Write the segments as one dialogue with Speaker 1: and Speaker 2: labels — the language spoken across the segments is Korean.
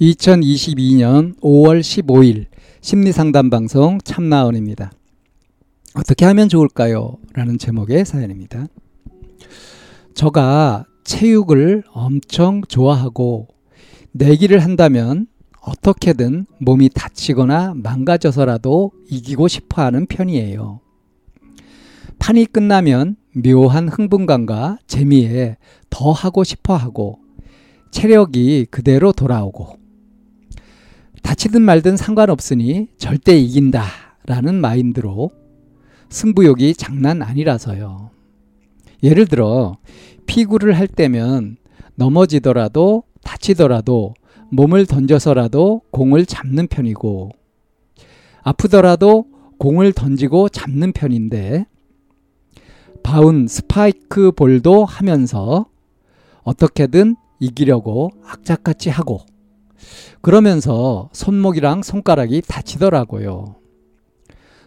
Speaker 1: 2022년 5월 15일 심리상담 방송 참나원입니다. 어떻게 하면 좋을까요? 라는 제목의 사연입니다. 저가 체육을 엄청 좋아하고 내기를 한다면 어떻게든 몸이 다치거나 망가져서라도 이기고 싶어 하는 편이에요. 판이 끝나면 묘한 흥분감과 재미에 더 하고 싶어 하고 체력이 그대로 돌아오고 다치든 말든 상관없으니 절대 이긴다 라는 마인드로 승부욕이 장난 아니라서요. 예를 들어 피구를 할 때면 넘어지더라도 다치더라도 몸을 던져서라도 공을 잡는 편이고 아프더라도 공을 던지고 잡는 편인데 바운 스파이크 볼도 하면서 어떻게든 이기려고 악착같이 하고 그러면서 손목이랑 손가락이 다치더라고요.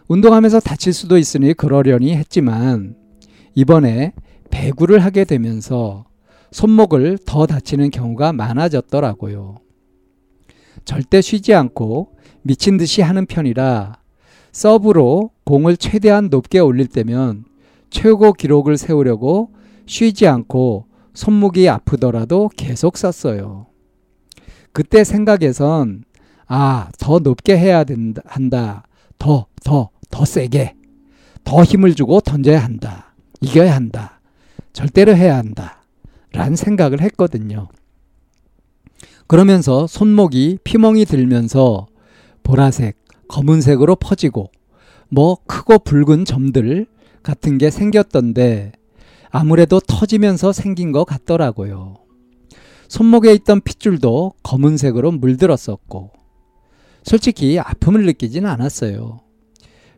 Speaker 1: 운동하면서 다칠 수도 있으니 그러려니 했지만 이번에 배구를 하게 되면서 손목을 더 다치는 경우가 많아졌더라고요. 절대 쉬지 않고 미친 듯이 하는 편이라 서브로 공을 최대한 높게 올릴 때면 최고 기록을 세우려고 쉬지 않고 손목이 아프더라도 계속 썼어요. 그때 생각에선 아, 더 높게 해야 된다, 한다. 더, 더, 더 세게. 더 힘을 주고 던져야 한다. 이겨야 한다. 절대로 해야 한다. 라는 생각을 했거든요. 그러면서 손목이 피멍이 들면서 보라색, 검은색으로 퍼지고 뭐 크고 붉은 점들 같은 게 생겼던데 아무래도 터지면서 생긴 것 같더라고요. 손목에 있던 핏줄도 검은색으로 물들었었고 솔직히 아픔을 느끼진 않았어요.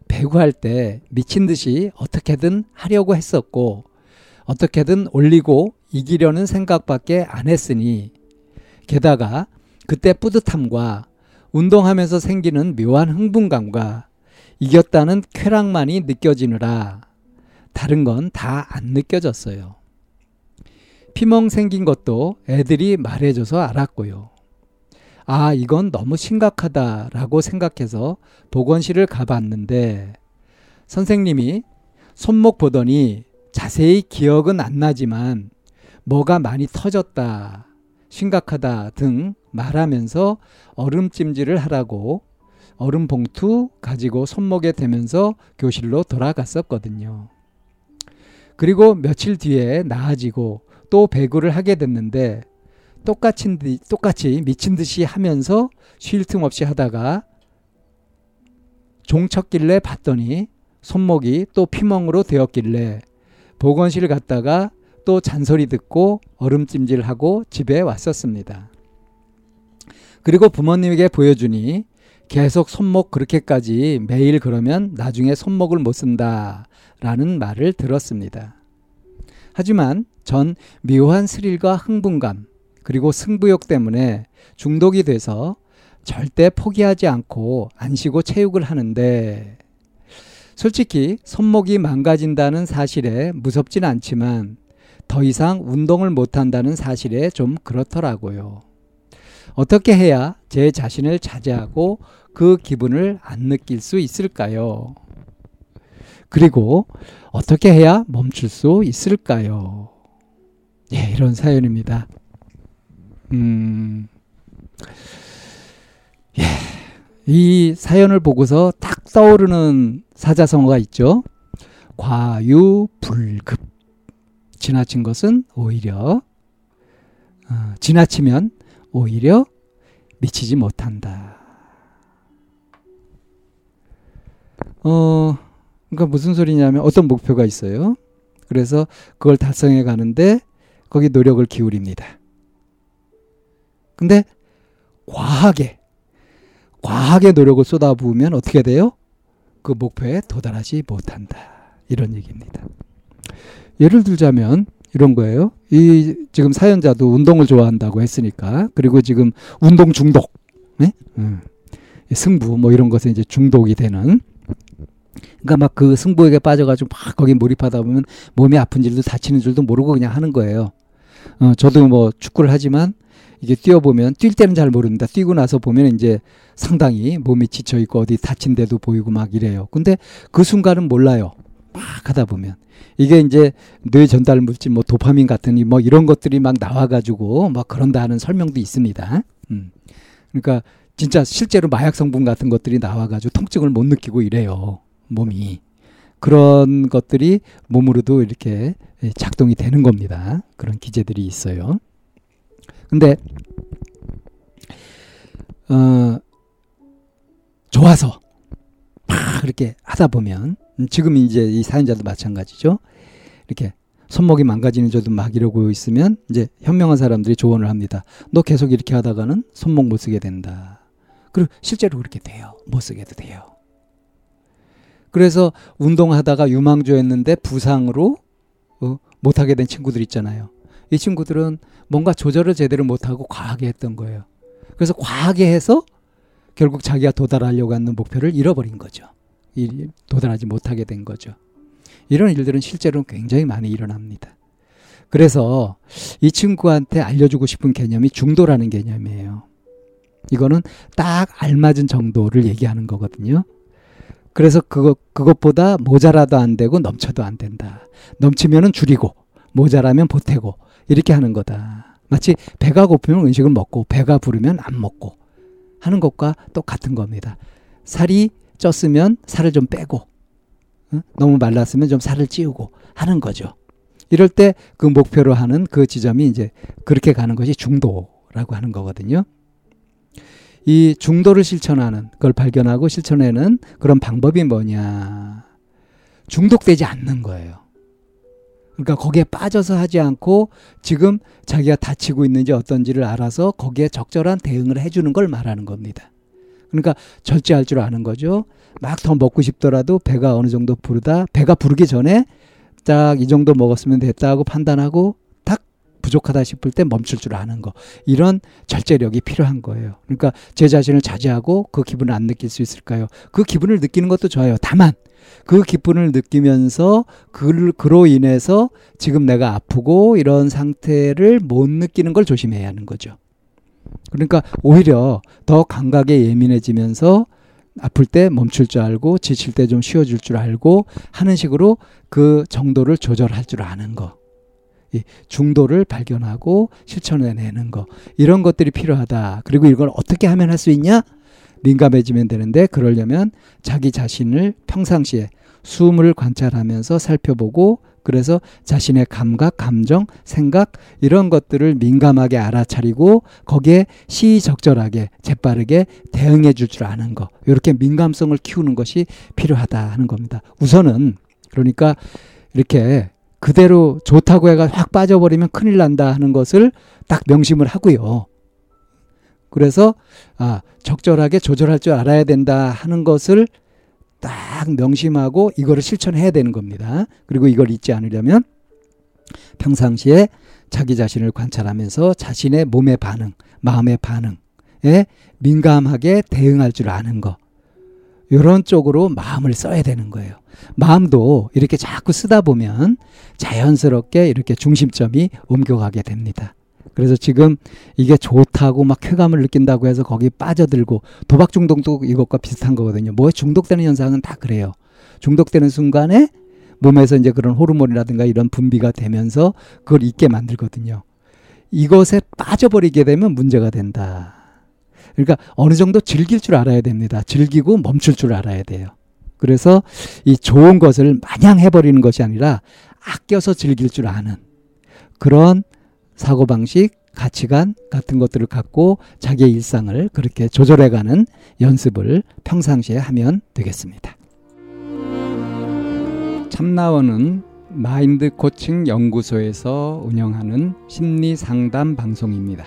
Speaker 1: 배구할 때 미친 듯이 어떻게든 하려고 했었고 어떻게든 올리고 이기려는 생각밖에 안 했으니 게다가 그때 뿌듯함과 운동하면서 생기는 묘한 흥분감과 이겼다는 쾌락만이 느껴지느라 다른 건 다 안 느껴졌어요. 피멍 생긴 것도 애들이 말해줘서 알았고요. 아, 이건 너무 심각하다라고 생각해서 보건실을 가봤는데 선생님이 손목 보더니 자세히 기억은 안 나지만 뭐가 많이 터졌다, 심각하다 등 말하면서 얼음찜질을 하라고 얼음 봉투 가지고 손목에 대면서 교실로 돌아갔었거든요. 그리고 며칠 뒤에 나아지고 또 배구를 하게 됐는데 똑같이, 똑같이 미친 듯이 하면서 쉴 틈 없이 하다가 종 쳤길래 봤더니 손목이 또 피멍으로 되었길래 보건실 갔다가 또 잔소리 듣고 얼음찜질하고 집에 왔었습니다. 그리고 부모님에게 보여주니 계속 손목 그렇게까지 매일 그러면 나중에 손목을 못 쓴다 라는 말을 들었습니다. 하지만 전 묘한 스릴과 흥분감 그리고 승부욕 때문에 중독이 돼서 절대 포기하지 않고 안 쉬고 체육을 하는데 솔직히 손목이 망가진다는 사실에 무섭진 않지만 더 이상 운동을 못한다는 사실에 좀 그렇더라고요. 어떻게 해야 제 자신을 자제하고 그 기분을 안 느낄 수 있을까요? 그리고 어떻게 해야 멈출 수 있을까요? 예, 이런 사연입니다. 음, 예, 이 사연을 보고서 딱 떠오르는 사자성어가 있죠. 과유불급. 지나친 것은 오히려, 어, 지나치면 오히려 미치지 못한다. 어, 그러니까 무슨 소리냐면 어떤 목표가 있어요. 그래서 그걸 달성해 가는데 거기 노력을 기울입니다. 근데 과하게 과하게 노력을 쏟아부으면 어떻게 돼요? 그 목표에 도달하지 못한다. 이런 얘기입니다. 예를 들자면 이런 거예요. 이 지금 사연자도 운동을 좋아한다고 했으니까 그리고 지금 운동 중독, 네? 음. 승부 뭐 이런 것에 이제 중독이 되는 그러니까 막 그 승부에게 빠져가지고 막 거기 몰입하다 보면 몸이 아픈 줄도 다치는 줄도 모르고 그냥 하는 거예요. 어, 저도 뭐 축구를 하지만 이게 뛰어보면 뛸 때는 잘 모릅니다. 뛰고 나서 보면 이제 상당히 몸이 지쳐 있고 어디 다친 데도 보이고 막 이래요. 근데 그 순간은 몰라요. 막 하다 보면 이게 이제 뇌 전달 물질 뭐 도파민 같은 뭐 이런 것들이 막 나와가지고 뭐 그런다 하는 설명도 있습니다. 음. 그러니까 진짜 실제로 마약 성분 같은 것들이 나와가지고 통증을 못 느끼고 이래요. 몸이. 그런 것들이 몸으로도 이렇게 작동이 되는 겁니다. 그런 기제들이 있어요. 근데, 어, 좋아서 막 그렇게 하다 보면, 지금 이제 이 사연자도 마찬가지죠. 이렇게 손목이 망가지는 저도 막 이러고 있으면 이제 현명한 사람들이 조언을 합니다. 너 계속 이렇게 하다가는 손목 못 쓰게 된다. 그리고 실제로 그렇게 돼요. 못 쓰게도 돼요. 그래서 운동하다가 유망주했는데 부상으로 어, 못하게 된 친구들 있잖아요. 이 친구들은 뭔가 조절을 제대로 못하고 과하게 했던 거예요. 그래서 과하게 해서 결국 자기가 도달하려고 하는 목표를 잃어버린 거죠. 도달하지 못하게 된 거죠. 이런 일들은 실제로 굉장히 많이 일어납니다. 그래서 이 친구한테 알려주고 싶은 개념이 중도라는 개념이에요. 이거는 딱 알맞은 정도를 얘기하는 거거든요. 그래서 그것 그것보다 모자라도 안 되고 넘쳐도 안 된다. 넘치면은 줄이고 모자라면 보태고 이렇게 하는 거다. 마치 배가 고프면 음식을 먹고 배가 부르면 안 먹고 하는 것과 똑같은 겁니다. 살이 쪘으면 살을 좀 빼고 너무 말랐으면 좀 살을 찌우고 하는 거죠. 이럴 때 그 목표로 하는 그 지점이 이제 그렇게 가는 것이 중도라고 하는 거거든요. 이 중도를 실천하는 걸 발견하고 실천하는 그런 방법이 뭐냐. 중독되지 않는 거예요. 그러니까 거기에 빠져서 하지 않고 지금 자기가 다치고 있는지 어떤지를 알아서 거기에 적절한 대응을 해주는 걸 말하는 겁니다. 그러니까 절제할 줄 아는 거죠. 막 더 먹고 싶더라도 배가 어느 정도 부르다 배가 부르기 전에 딱 이 정도 먹었으면 됐다고 판단하고 부족하다 싶을 때 멈출 줄 아는 거 이런 절제력이 필요한 거예요. 그러니까 제 자신을 자제하고 그 기분을 안 느낄 수 있을까요? 그 기분을 느끼는 것도 좋아요. 다만 그 기분을 느끼면서 그, 그로 인해서 지금 내가 아프고 이런 상태를 못 느끼는 걸 조심해야 하는 거죠. 그러니까 오히려 더 감각에 예민해지면서 아플 때 멈출 줄 알고 지칠 때 좀 쉬어줄 줄 알고 하는 식으로 그 정도를 조절할 줄 아는 거. 중도를 발견하고 실천해내는 거 이런 것들이 필요하다. 그리고 이걸 어떻게 하면 할 수 있냐? 민감해지면 되는데 그러려면 자기 자신을 평상시에 숨을 관찰하면서 살펴보고 그래서 자신의 감각, 감정, 생각 이런 것들을 민감하게 알아차리고 거기에 시적절하게 재빠르게 대응해 줄 줄 아는 거 이렇게 민감성을 키우는 것이 필요하다 하는 겁니다. 우선은 그러니까 이렇게 그대로 좋다고 해가 확 빠져버리면 큰일 난다 하는 것을 딱 명심을 하고요. 그래서 아, 적절하게 조절할 줄 알아야 된다 하는 것을 딱 명심하고 이거를 실천해야 되는 겁니다. 그리고 이걸 잊지 않으려면 평상시에 자기 자신을 관찰하면서 자신의 몸의 반응, 마음의 반응에 민감하게 대응할 줄 아는 거. 이런 쪽으로 마음을 써야 되는 거예요. 마음도 이렇게 자꾸 쓰다 보면 자연스럽게 이렇게 중심점이 옮겨가게 됩니다. 그래서 지금 이게 좋다고 막 쾌감을 느낀다고 해서 거기 빠져들고 도박 중독도 이것과 비슷한 거거든요. 뭐에 중독되는 현상은 다 그래요. 중독되는 순간에 몸에서 이제 그런 호르몬이라든가 이런 분비가 되면서 그걸 잊게 만들거든요. 이것에 빠져버리게 되면 문제가 된다. 그러니까 어느 정도 즐길 줄 알아야 됩니다. 즐기고 멈출 줄 알아야 돼요. 그래서 이 좋은 것을 마냥 해버리는 것이 아니라 아껴서 즐길 줄 아는 그런 사고방식, 가치관 같은 것들을 갖고 자기의 일상을 그렇게 조절해가는 연습을 평상시에 하면 되겠습니다. 참나원은 마인드 코칭 연구소에서 운영하는 심리 상담 방송입니다.